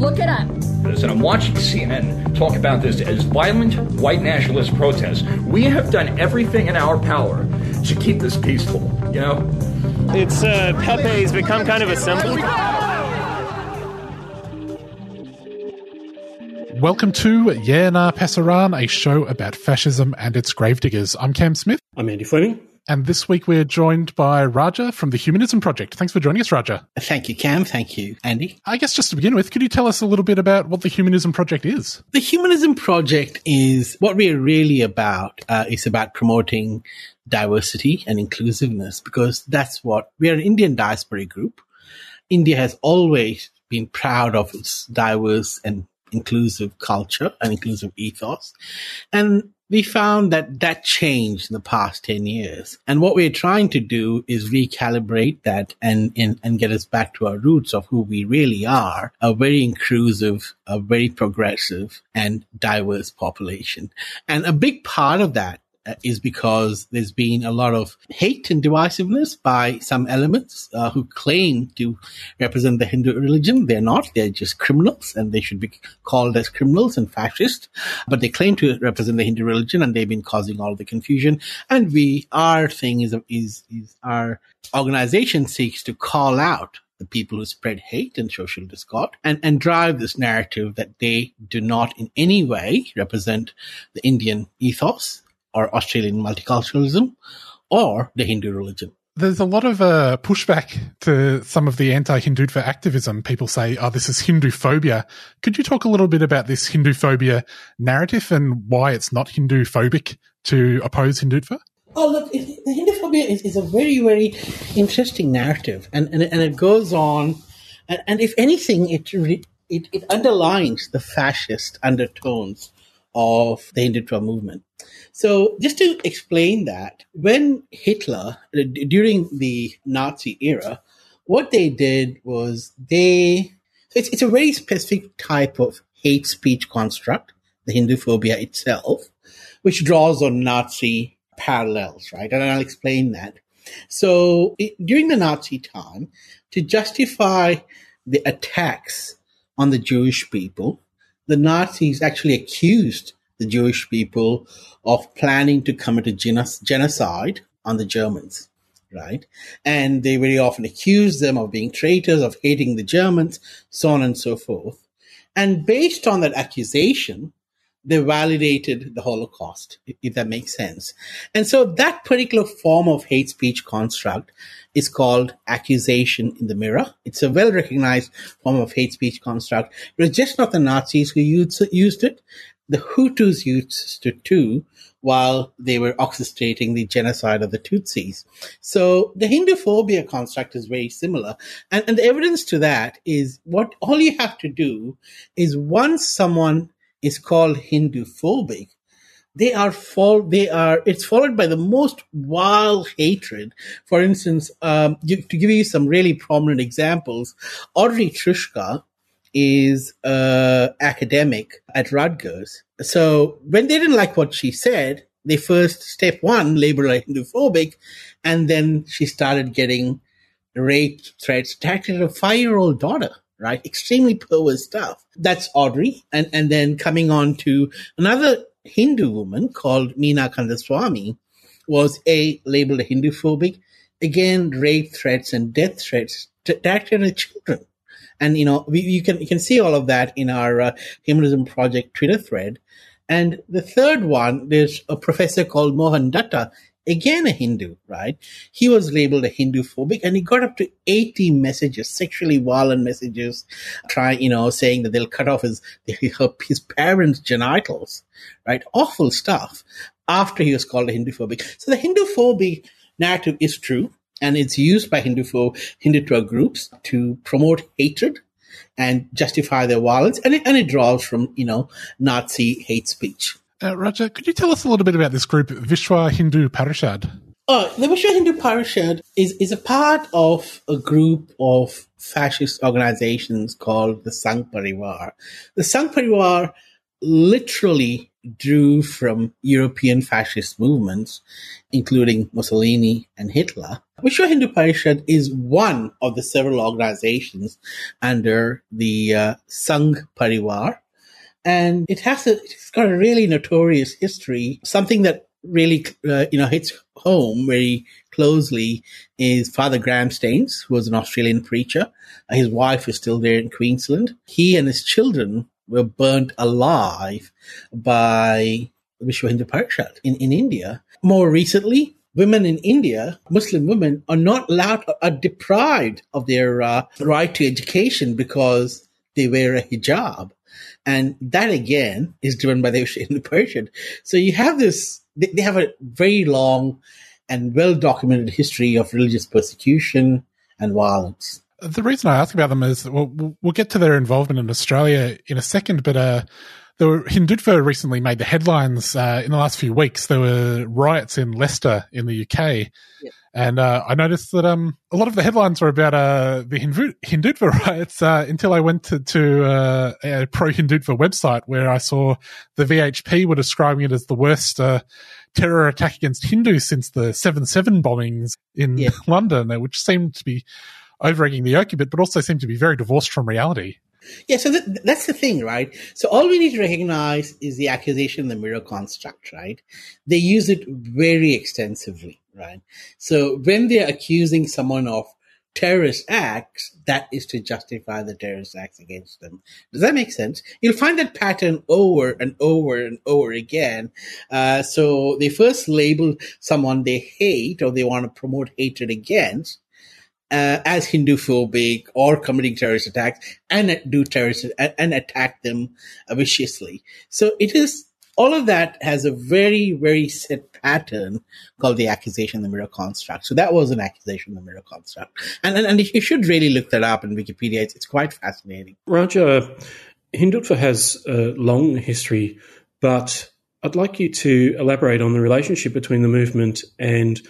Look it up. this, and I'm watching CNN talk about this as violent white nationalist protests. We have done everything in our power to keep this peaceful, you know? It's uh, Pepe's become kind of a symbol. Welcome to Yeah Nah Pasaran, a show about fascism and its gravediggers. I'm Cam Smith, I'm Andy Fleming. And this week we're joined by Raja from the Humanism Project. Thanks for joining us, Raja. Thank you, Cam. Thank you, Andy. I guess just to begin with, could you tell us a little bit about what the Humanism Project is? The Humanism Project is what we're really about. Uh, is about promoting diversity and inclusiveness because that's what we are an Indian diaspora group. India has always been proud of its diverse and inclusive culture and inclusive ethos. And we found that that changed in the past 10 years. And what we're trying to do is recalibrate that and, and, and get us back to our roots of who we really are, a very inclusive, a very progressive and diverse population. And a big part of that is because there's been a lot of hate and divisiveness by some elements uh, who claim to represent the Hindu religion. They're not. They're just criminals and they should be called as criminals and fascists. But they claim to represent the Hindu religion and they've been causing all the confusion. And we, our thing is, is, is our organization seeks to call out the people who spread hate and social discord and, and drive this narrative that they do not in any way represent the Indian ethos or Australian multiculturalism or the Hindu religion. There's a lot of uh, pushback to some of the anti-Hindutva activism. People say, oh, this is Hindu phobia. Could you talk a little bit about this Hindu phobia narrative and why it's not Hindu phobic to oppose Hindutva? Oh, look, it, the Hindu phobia is, is a very, very interesting narrative, and, and, and it goes on, and, and if anything, it, re, it, it underlines the fascist undertones of the Hindutva movement. So, just to explain that, when Hitler, uh, during the Nazi era, what they did was they, it's, it's a very specific type of hate speech construct, the Hindu phobia itself, which draws on Nazi parallels, right? And I'll explain that. So, it, during the Nazi time, to justify the attacks on the Jewish people, the Nazis actually accused the Jewish people of planning to commit a genocide on the Germans, right? And they very often accused them of being traitors, of hating the Germans, so on and so forth. And based on that accusation, they validated the Holocaust, if, that makes sense. And so that particular form of hate speech construct is called accusation in the mirror. It's a well recognized form of hate speech construct. It was just not the Nazis who used, used it. The Hutus used it too while they were orchestrating the genocide of the Tutsis. So the Hindu phobia construct is very similar. And, and the evidence to that is what all you have to do is once someone is called Hindu phobic, they are fall they are it's followed by the most wild hatred. For instance um, you, to give you some really prominent examples Audrey Truschke is a academic at rutgers. So when they didn't like what she said they first step one labeled her hinduphobic and then she started getting rape threats attacking her five-year-old daughter right extremely perverse stuff that's audrey and and then coming on to another Hindu woman called Meena Kandasamy was a labeled Hindu phobic. Again, rape threats and death threats directed at children. And you know, we, you can you can see all of that in our uh, Humanism Project Twitter thread. And the third one, there's a professor called Mohan Datta. Again a Hindu, right? He was labeled a Hindu phobic and he got up to 80 messages, sexually violent messages, trying, you know, saying that they'll cut off his, his parents' genitals, right? Awful stuff after he was called a Hindu phobic. So the Hindu phobic narrative is true and it's used by Hindu for Hindutva groups to promote hatred and justify their violence, and it, and it draws from you know Nazi hate speech. Uh, Raja, could you tell us a little bit about this group, Vishwa Hindu Parishad? Oh, the Vishwa Hindu Parishad is, is a part of a group of fascist organizations called the Sangh Parivar. The Sangh Parivar literally drew from European fascist movements, including Mussolini and Hitler. Vishwa Hindu Parishad is one of the several organizations under the uh, Sangh Parivar. And it has a, it's got a really notorious history. Something that really, uh, you know, hits home very closely is Father Graham Staines, who was an Australian preacher. Uh, his wife is still there in Queensland. He and his children were burnt alive by Vishwa Hindu Parishad in, in India. More recently, women in India, Muslim women, are not allowed, are deprived of their uh, right to education because they wear a hijab. And that again is driven by the Hindu Parishad. So you have this, they, have a very long and well documented history of religious persecution and violence. The reason I ask about them is well, we'll get to their involvement in Australia in a second, but uh, were, Hindutva recently made the headlines uh, in the last few weeks. There were riots in Leicester in the UK. Yeah. And uh, I noticed that um, a lot of the headlines were about uh, the Hindu- Hindutva riots uh, until I went to, to uh, a pro Hindutva website where I saw the VHP were describing it as the worst uh, terror attack against Hindus since the 7 7 bombings in yeah. London, which seemed to be over egging the yolk a bit, but also seemed to be very divorced from reality. Yeah, so that, that's the thing, right? So all we need to recognize is the accusation, the mirror construct, right? They use it very extensively, right? So when they're accusing someone of terrorist acts, that is to justify the terrorist acts against them. Does that make sense? You'll find that pattern over and over and over again. Uh, so they first label someone they hate or they want to promote hatred against uh, as Hindu phobic or committing terrorist attacks and do terrorist and, and attack them viciously. So it is all of that has a very, very set pattern called the accusation the mirror construct. So that was an accusation the mirror construct. And, and, and you should really look that up in Wikipedia. It's, it's quite fascinating. Raja, Hindutva has a long history, but I'd like you to elaborate on the relationship between the movement and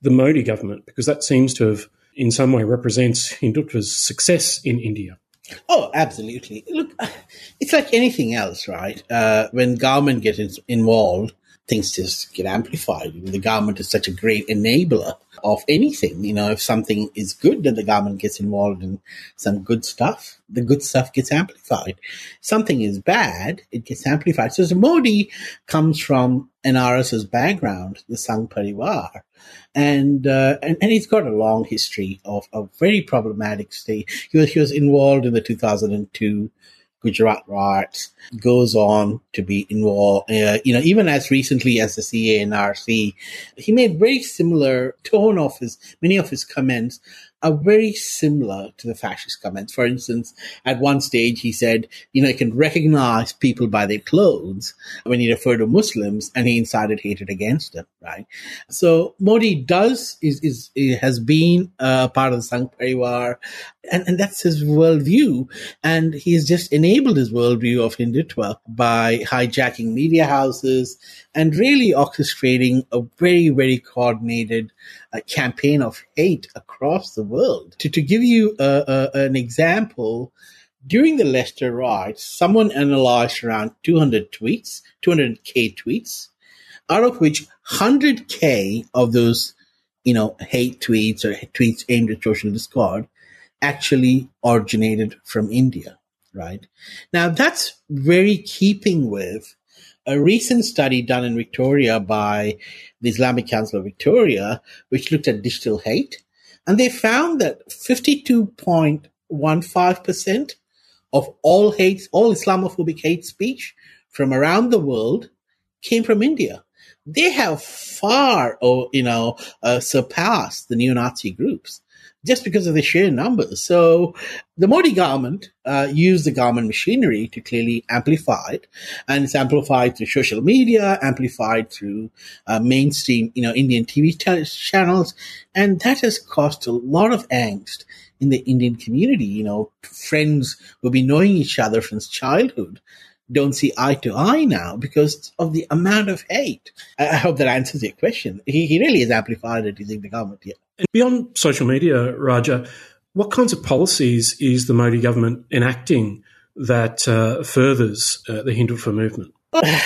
the Modi government, because that seems to have in some way represents Hindutva's success in India. Oh, absolutely. Look, it's like anything else, right? Uh, when government gets involved, things just get amplified. The government is such a great enabler of anything. You know, if something is good, then the government gets involved in some good stuff. The good stuff gets amplified. Something is bad, it gets amplified. So, Modi comes from an RSS background, the Sangh Parivar, and, uh, and and he's got a long history of a very problematic state. He was he was involved in the 2002 Gujarat riots, goes on to be involved, uh, you know, even as recently as the CAA NRC. He made very similar tone of his, many of his comments are very similar to the fascist comments. For instance, at one stage he said, you know, you can recognize people by their clothes when he referred to Muslims and he incited hatred against them, right? So Modi does, is, is, has been a part of the Sangh Parivar and, and that's his worldview. And he's just enabled his worldview of Hindutva by hijacking media houses and really orchestrating a very, very coordinated uh, campaign of hate across the world. To, to give you a, a, an example, during the Leicester riots, someone analyzed around 200 tweets, 200k tweets, out of which 100k of those, you know, hate tweets or tweets aimed at social discord actually originated from India, right? Now that's very keeping with a recent study done in Victoria by the Islamic Council of Victoria, which looked at digital hate, and they found that 52.15% of all hate, all Islamophobic hate speech from around the world came from India. they have far, you know, uh, surpassed the neo-Nazi groups just because of the sheer numbers. So the Modi government uh, used the government machinery to clearly amplify it, and it's amplified through social media, amplified through uh, mainstream, you know, Indian TV t- channels, and that has caused a lot of angst in the Indian community. You know, friends who've been knowing each other since childhood don't see eye to eye now because of the amount of hate. I, hope that answers your question. He, he really has amplified it using the government. Yeah. And beyond social media, Raja, what kinds of policies is the Modi government enacting that uh, furthers uh, the Hindutva movement?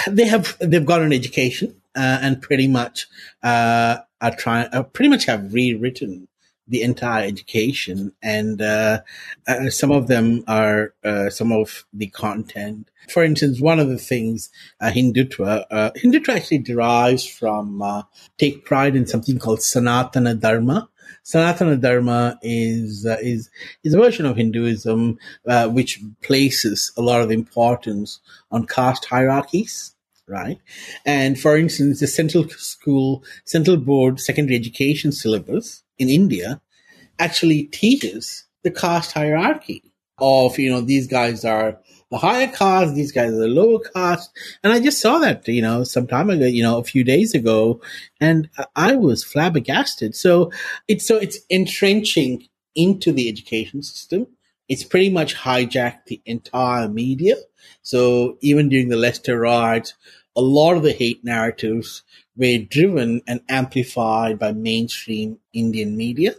they have they've got an education uh, and pretty much uh, are trying uh, pretty much have rewritten the entire education, and uh, uh, some of them are uh, some of the content. For instance, one of the things uh, Hindutva, uh, Hindutva actually derives from uh, take pride in something called Sanatana Dharma. Sanatana Dharma is is is a version of Hinduism which places a lot of importance on caste hierarchies right? And for instance, the central school, central board secondary education syllabus in India actually teaches the caste hierarchy of, you know, these guys are the higher caste, these guys are the lower caste. And I just saw that, you know, some time ago, you know, a few days ago, and I was flabbergasted. So it's, so it's entrenching into the education system. It's pretty much hijacked the entire media. So even during the Leicester riots, a lot of the hate narratives were driven and amplified by mainstream Indian media.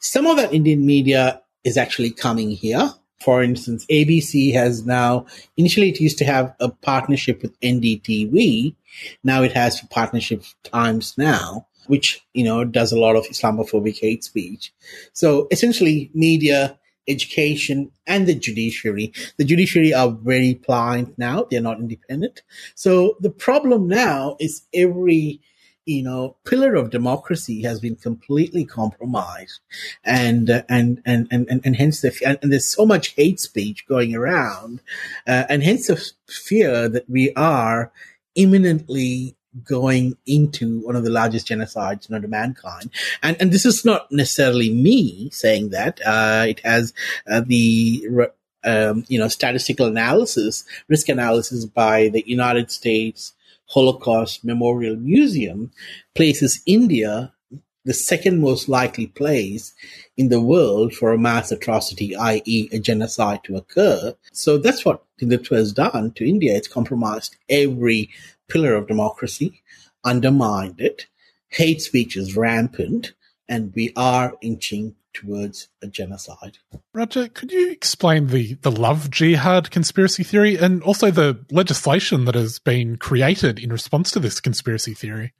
Some of that Indian media is actually coming here. For instance, ABC has now, initially it used to have a partnership with NDTV. Now it has a partnership with Times Now, which, you know, does a lot of Islamophobic hate speech. So essentially media education and the judiciary. The judiciary are very blind now. They're not independent. So the problem now is every you know, pillar of democracy has been completely compromised, and uh, and, and and and and hence the and, and, there's so much hate speech going around, uh, and hence the fear that we are imminently going into one of the largest genocides known to mankind. And, and this is not necessarily me saying that. Uh, it has uh, the, um, you know, statistical analysis, risk analysis by the United States Holocaust Memorial Museum places India the second most likely place in the world for a mass atrocity, i.e., a genocide to occur. So that's what Hindutva has done to India. It's compromised every pillar of democracy, undermined it. Hate speech is rampant, and we are inching towards a genocide. Raja, could you explain the, the love jihad conspiracy theory and also the legislation that has been created in response to this conspiracy theory?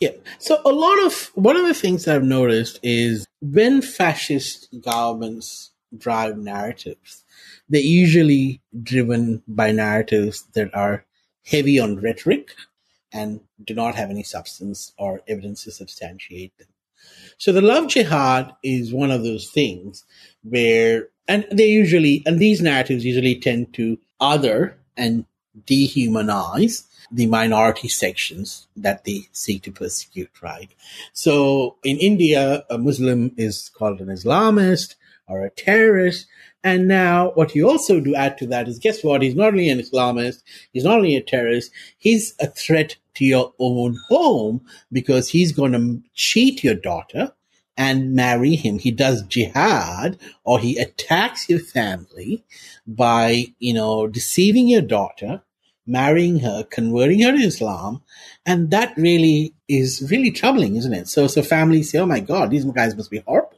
Yeah. So a lot of one of the things that I've noticed is when fascist governments drive narratives, they're usually driven by narratives that are heavy on rhetoric and do not have any substance or evidence to substantiate them. So the love jihad is one of those things where, and they usually, and these narratives usually tend to other and dehumanize the minority sections that they seek to persecute, right? So in India, a Muslim is called an Islamist or a terrorist. And now what you also do add to that is guess what? He's not only an Islamist, he's not only a terrorist, he's a threat to your own home because he's going to cheat your daughter and marry him. He does jihad or he attacks your family by, you know, deceiving your daughter marrying her, converting her to Islam, and that really is really troubling, isn't it? So, so families say, "Oh my God, these guys must be horrible."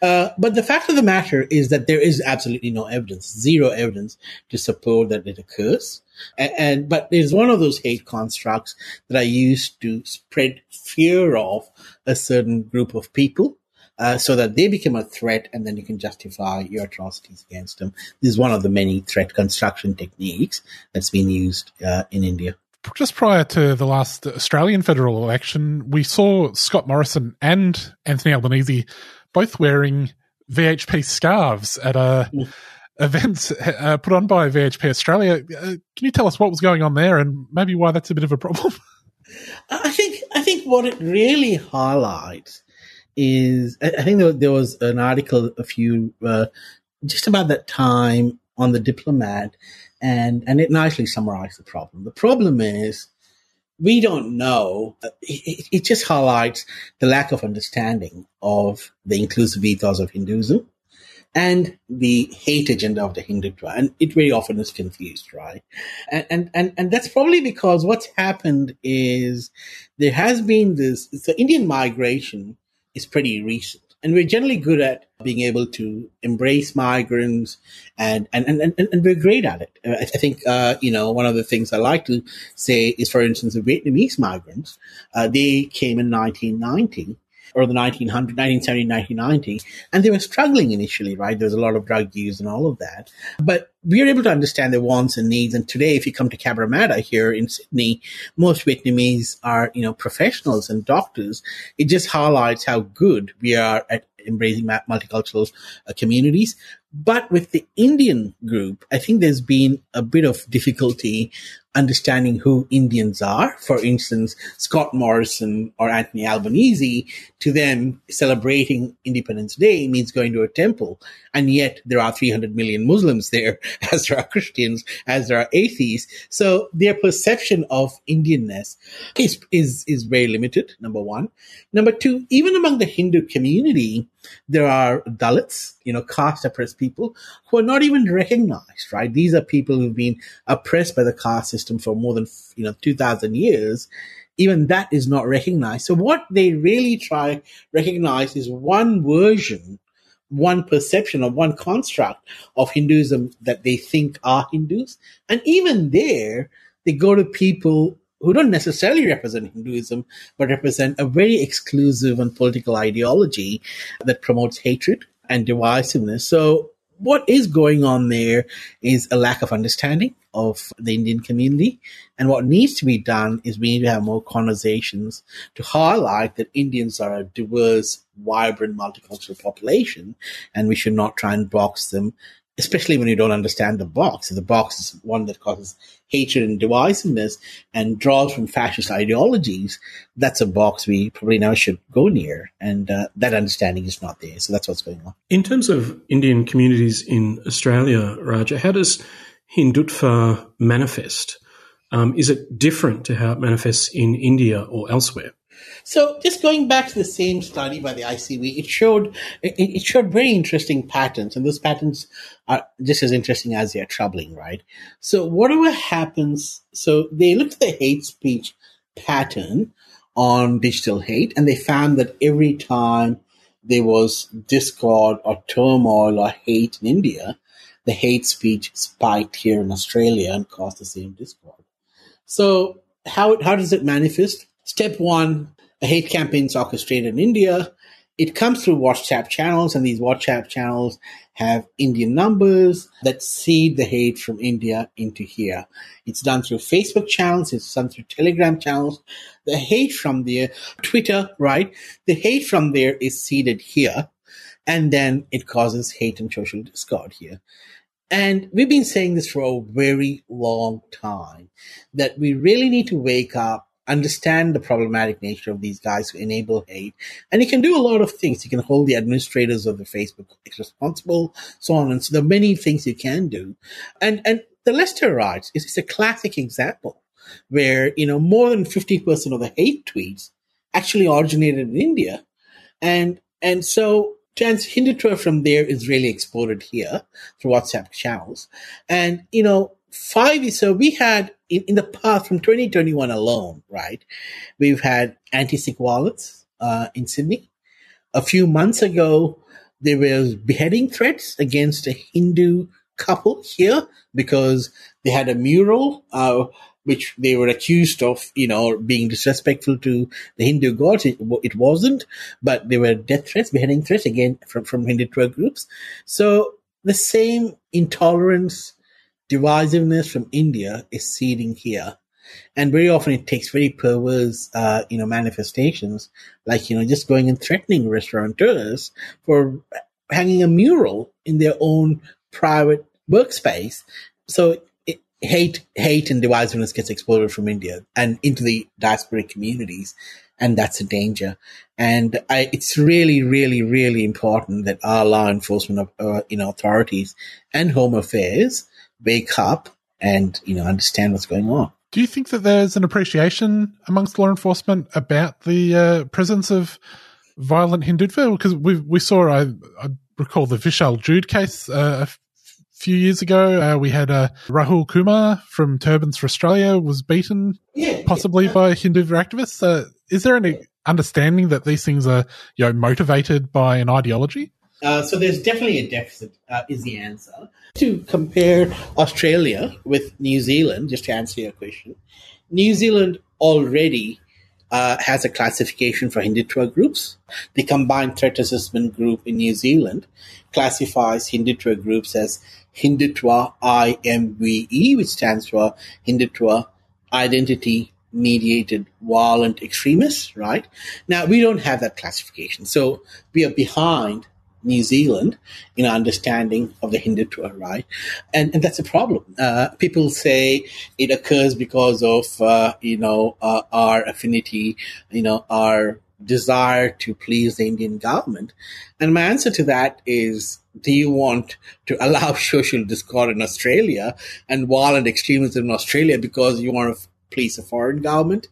Uh, but the fact of the matter is that there is absolutely no evidence, zero evidence to support that it occurs. And, and but it's one of those hate constructs that I use to spread fear of a certain group of people uh, so that they become a threat and then you can justify your atrocities against them. This is one of the many threat construction techniques that's been used uh, in India. Just prior to the last Australian federal election, we saw Scott Morrison and Anthony Albanese both wearing VHP scarves at a mm. event uh, put on by VHP Australia. Uh, can you tell us what was going on there and maybe why that's a bit of a problem? I think I think what it really highlights is I, think there, was an article a few uh, just about that time on the diplomat, and and it nicely summarized the problem. The problem is we don't know. It, it, just highlights the lack of understanding of the inclusive ethos of Hinduism and the hate agenda of the Hindutva. And it very often is confused, right? And, and, and, and that's probably because what's happened is there has been this, so Indian migration is pretty recent. And we're generally good at being able to embrace migrants and, and, and, and, and we're great at it. I, think, uh, you know, one of the things I like to say is, for instance, the Vietnamese migrants, uh, they came in 1990 or the 1900, 1970, 1990. And they were struggling initially, right? There was a lot of drug use and all of that. But we are able to understand their wants and needs. And today, if you come to Cabramatta here in Sydney, most Vietnamese are, you know, professionals and doctors. It just highlights how good we are at embracing multicultural uh, communities. But with the Indian group, I think there's been a bit of difficulty understanding who Indians are. For instance, Scott Morrison or Anthony Albanese, to them, celebrating Independence Day means going to a temple. And yet there are 300 million Muslims there, as there are Christians, as there are atheists. So their perception of Indianness is, is, is very limited, number one. Number two, even among the Hindu community, there are Dalits, you know, caste oppressed people who are not even recognized, right? These are people who've been oppressed by the caste system for more than, you know, 2000 years. Even that is not recognized. So what they really try recognize is one version, one perception or one construct of Hinduism that they think are Hindus. And even there, they go to people who don't necessarily represent Hinduism, but represent a very exclusive and political ideology that promotes hatred and divisiveness. So what is going on there is a lack of understanding of the Indian community. And what needs to be done is we need to have more conversations to highlight that Indians are a diverse, vibrant, multicultural population, and we should not try and box them especially when you don't understand the box. The box is one that causes hatred and divisiveness and draws from fascist ideologies. That's a box we probably now should go near. And uh, that understanding is not there. So that's what's going on. In terms of Indian communities in Australia, Raja, how does Hindutva manifest? Um, is it different to how it manifests in India or elsewhere? So just going back to the same study by the ICV, it showed it, showed very interesting patterns, and those patterns are just as interesting as they are troubling, right? So whatever happens, so they looked at the hate speech pattern on digital hate, and they found that every time there was discord or turmoil or hate in India, the hate speech spiked here in Australia and caused the same discord. So how how does it manifest? Step one, a hate campaign is orchestrated in India. It comes through WhatsApp channels, and these WhatsApp channels have Indian numbers that seed the hate from India into here. It's done through Facebook channels, it's done through Telegram channels. The hate from there, Twitter, right? The hate from there is seeded here, and then it causes hate and social discord here. And we've been saying this for a very long time that we really need to wake up understand the problematic nature of these guys who enable hate. And you can do a lot of things. You can hold the administrators of the Facebook responsible, so on. And so there are many things you can do. And, and the Leicester riots is a classic example where, you know, more than 50% of the hate tweets actually originated in India. And, and so trans Hindutva from there is really exported here through WhatsApp channels. And, you know, five so we had in, in the past from 2021 alone right we've had anti-sikh violence uh, in sydney a few months ago there was beheading threats against a hindu couple here because they had a mural uh, which they were accused of, you know, being disrespectful to the Hindu gods. It, it wasn't, but there were death threats, beheading threats again from, from Hindu drug groups. So the same intolerance divisiveness from India is seeding here. And very often it takes very perverse, uh, you know, manifestations, like, you know, just going and threatening restaurateurs for hanging a mural in their own private workspace. So it, hate, hate and divisiveness gets exported from India and into the diasporic communities. And that's a danger. And I, it's really, really, really important that our law enforcement, uh, you know, authorities and Home Affairs wake up and, you know, understand what's going on. Do you think that there's an appreciation amongst law enforcement about the uh, presence of violent Hindutva? Because we we saw, I, I recall the Vishal Jood case uh, a f- few years ago. Uh, we had uh, Rahul Kumar from Turbans for Australia was beaten, Yeah, possibly by Hindutva activists. Uh, is there any understanding that these things are you know motivated by an ideology? Uh, so there's definitely a deficit, uh, is the answer. To compare Australia with New Zealand, just to answer your question, New Zealand already uh, has a classification for Hindutva groups. The Combined Threat Assessment Group in New Zealand classifies Hindutva groups as Hindutva IMVE, which stands for Hindutva Identity Mediated Violent Extremists, right? Now, we don't have that classification. So we are behind New Zealand in our understanding of the Hindutva, right? And, and that's a problem. Uh, people say it occurs because of, uh, you know, uh, our affinity, you know, our desire to please the Indian government. And my answer to that is, do you want to allow social discord in Australia and violent extremism in Australia because you want to please a foreign government?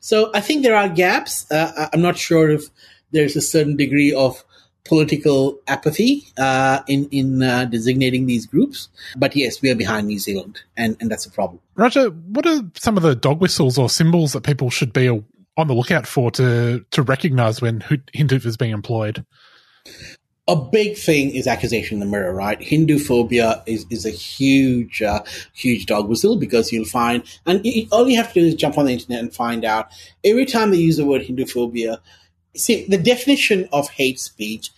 So I think there are gaps. Uh, I'm not sure if there's a certain degree of political apathy uh, in in uh, designating these groups. But yes, we are behind New Zealand, and and that's a problem. Raja, what are some of the dog whistles or symbols that people should be on the lookout for to to recognise when Hindutva is being employed? A big thing is accusation in the mirror, right? Hindu phobia is, is a huge, uh, huge dog whistle because you'll find, and you, all you have to do is jump on the internet and find out every time they use the word Hindu phobia, see, the definition of hate speech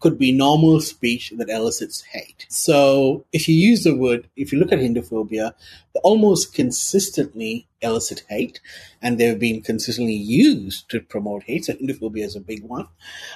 could be normal speech that elicits hate. So if you use the word, if you look at Hinduphobia, they almost consistently elicit hate, and they've been consistently used to promote hate. So Hinduphobia is a big one.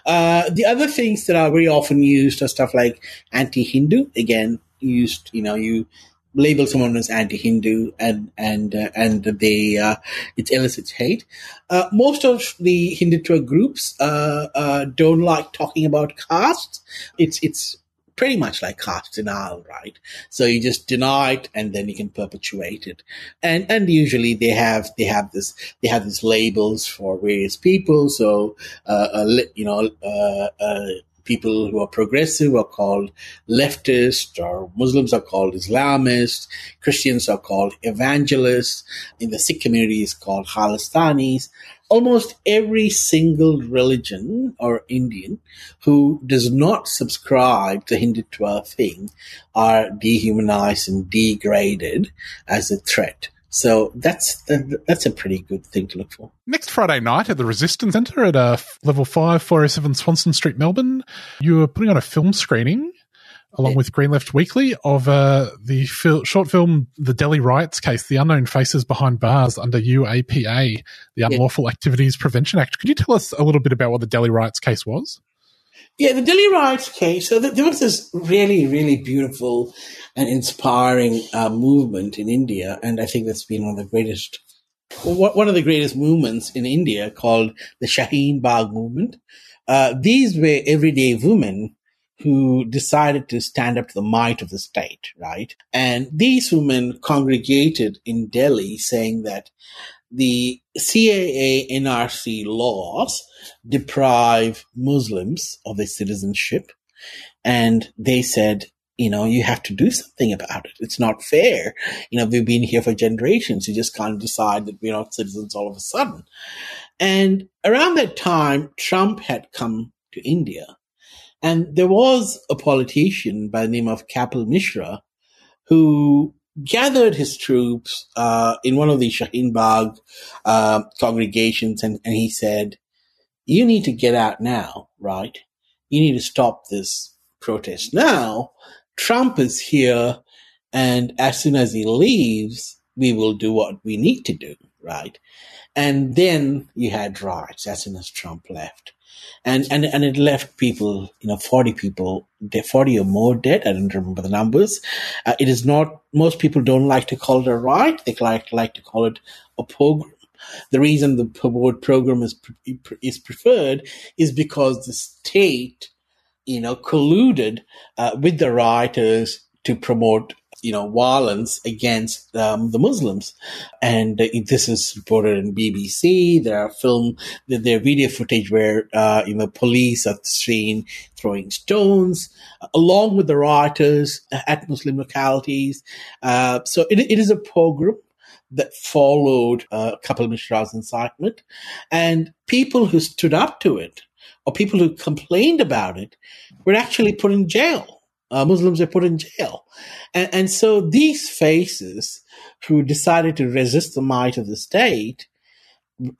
Uh, the other things that are very often used are stuff like anti-Hindu. Again, used, you know, you label someone as anti-Hindu and and uh, and they uh, it elicits hate. Uh, most of the Hindutva groups uh, uh, don't like talking about caste. It's it's pretty much like caste denial, right? So you just deny it and then you can perpetuate it. And and usually they have they have this they have these labels for various people. So uh, you know people who are progressive are called leftist, or Muslims are called Islamists, Christians are called evangelists, in the Sikh community is called Khalistanis. Almost every single religion or Indian who does not subscribe to Hindutva thing are dehumanized and degraded as a threat. So that's that's a pretty good thing to look for. Next Friday night at the Resistance Centre at uh, level 5, 407 Swanston Street, Melbourne, you are putting on a film screening along yeah. with Green Left Weekly of uh, the fil- short film The Delhi Riots Case, The Unknown Faces Behind Bars under UAPA, the Unlawful yeah. Activities Prevention Act. Could you tell us a little bit about what the Delhi Riots case was? Yeah, the Delhi riots case. So there was this really, really beautiful and inspiring uh, movement in India, and I think that's been one of the greatest, one of the greatest movements in India called the Shaheen Bagh movement. Uh, these were everyday women who decided to stand up to the might of the state, right? And these women congregated in Delhi saying that the CAA NRC laws deprive Muslims of their citizenship. And they said, you know, you have to do something about it. It's not fair. You know, we've been here for generations. You just can't decide that we're not citizens all of a sudden. And around that time, Trump had come to India. And there was a politician by the name of Kapil Mishra who gathered his troops uh, in one of the Shaheen Bagh uh, congregations, and, and he said, "You need to get out now, right? You need to stop this protest now. Trump is here, and as soon as he leaves, we will do what we need to do, right?" And then you had riots as soon as Trump left. and and and it left people, you know, forty people, forty or more dead. I don't remember the numbers. Uh, it is not. Most people don't like to call it a riot. They like like to call it a pogrom. The reason the word pogrom is is preferred is because the state, you know, colluded uh, with the rioters to promote you know, violence against um, the Muslims. And uh, this is reported in BBC. There are film, there are video footage where, uh, you know, police are seen throwing stones along with the rioters at Muslim localities. Uh, so it, it is a pogrom that followed uh, Kapil Mishra's incitement. And people who stood up to it or people who complained about it were actually put in jail uh, Muslims are put in jail. And, and so these faces who decided to resist the might of the state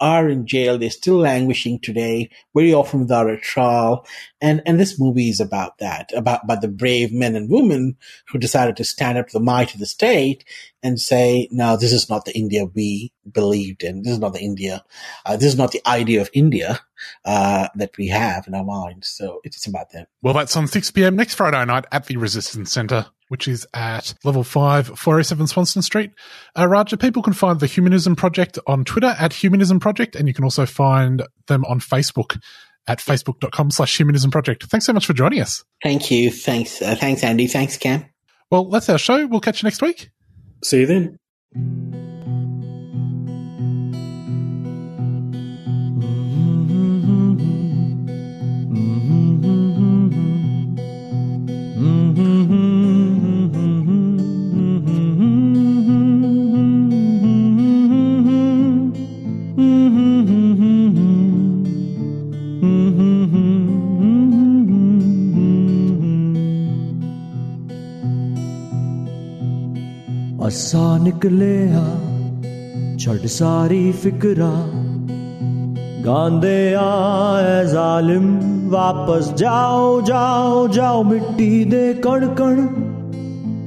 are in jail. They're still languishing today, very often without a trial. And, and this movie is about that, about, about the brave men and women who decided to stand up to the might of the state and say, no, this is not the India we believed in. This is not the India. Uh, this is not the idea of India uh, that we have in our minds. So it's about them. Well, that's on 6 p.m. next Friday night at the Resistance Centre, which is at level 5, 407 Swanston Street. Uh, Raja, people can find the Humanism Project on Twitter at Humanism Project, and you can also find them on Facebook at facebook.com slash humanism project. Thanks so much for joining us. Thank you. Thanks. Uh, thanks, Andy. Thanks, Cam. Well, that's our show. We'll catch you next week. See you then. ਅਸਾ ਨਿਕਲਿਆ ਛੱਡ ਸਾਰੀ ਫਿਕਰਾ ਗਾਉਂਦੇ ਆਏ ਜ਼ਾਲਿਮ ਵਾਪਸ ਜਾਓ ਜਾਓ ਜਾਓ ਮਿੱਟੀ ਦੇ ਕਣ ਕਣ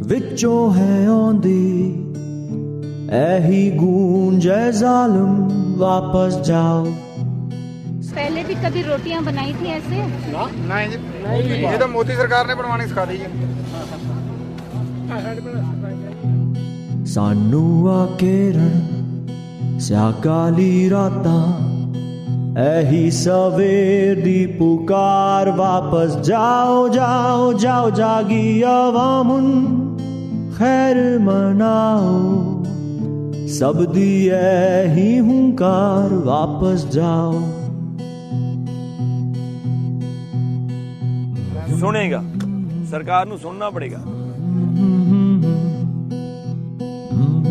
ਵਿੱਚੋਂ ਹੈ ਆਉਂਦੀ ਐਹੀ ਗੂੰਜ ਐ ਜ਼ਾਲਿਮ ਵਾਪਸ ਜਾਓ पहले भी कभी रोटियां बनाई थी ऐसे ना नहीं जी ये तो मोदी सरकार ने बनवानी सिखा दी जी ਸਾਨੂੰ ਆ ਕੇਰਣ ਸਿਆਕਾਲੀ ਰਾਤਾਂ ਐਹੀ ਸਵੇਰ ਦੀ ਪੁਕਾਰ ਵਾਪਸ ਜਾਓ ਜਾਓ ਜਾਓ, ਜਾਗੀ ਆਵਾਮੁਨ, ਖੈਰ ਮਨਾਓ। ਸਭ ਦੀ ਐਹੀ ਹੁੰਕਾਰ ਵਾਪਸ ਜਾਓ। ਸੁਣੇਗਾ, ਸਰਕਾਰ ਨੂੰ ਸੁਣਨਾ ਪੜੇਗਾ।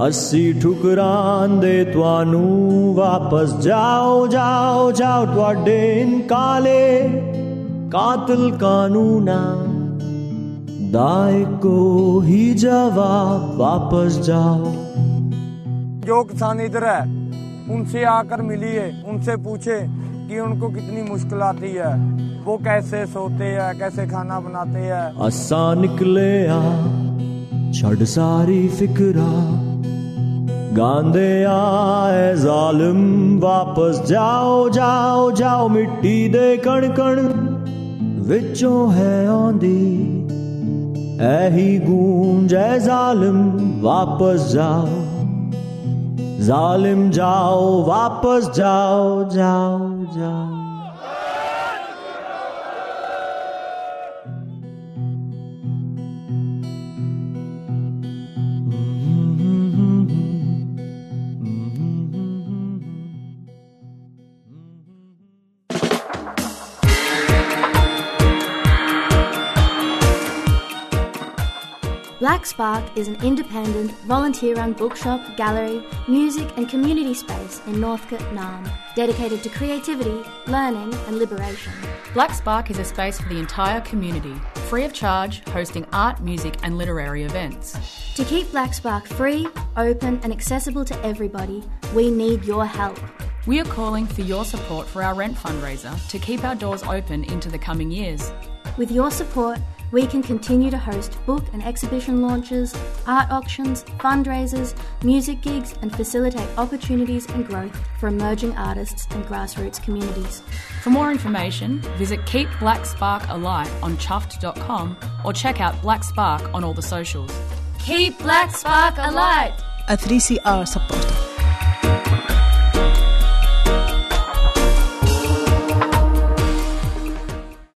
अस्सी ठुकरान दे तुआनू वापस। जाओ जाओ जाओ तुआडे काले कातल कानूना। दाए को ही जवाब वापस जाओ। जो किसान इधर है उनसे आकर मिली है उनसे पूछे कि उनको कितनी मुश्किल आती है। वो कैसे सोते हैं कैसे खाना बनाते हैं। असा निकले आ छड़ सारी फिक्रा। ਗਾਉਂਦੇ ਆਏ ਜ਼ਾਲਿਮ, ਵਾਪਸ ਜਾਓ ਜਾਓ ਜਾਓ, ਮਿੱਟੀ ਦੇ ਕਣ ਕਣ ਵਿੱਚੋਂ ਹੈ ਆਉਂਦੀ ਐਹੀ ਗੂੰਜ ਐ ਜ਼ਾਲਿਮ, ਵਾਪਸ ਜਾਓ। ਜ਼ਾਲਿਮ, ਜਾਓ, ਵਾਪਸ ਜਾਓ ਜਾਓ ਜਾਓ। Black Spark is an independent, volunteer run bookshop, gallery, music, and community space in Northcote, Naarm, dedicated to creativity, learning, and liberation. Black Spark is a space for the entire community, free of charge, hosting art, music, and literary events. To keep Black Spark free, open, and accessible to everybody, we need your help. We are calling for your support for our rent fundraiser to keep our doors open into the coming years. With your support, we can continue to host book and exhibition launches, art auctions, fundraisers, music gigs, and facilitate opportunities and growth for emerging artists and grassroots communities. For more information, visit Keep Black Spark Alight on chuffed.com or check out Black Spark on all the socials. Keep Black Spark Alive! A 3CR supporter.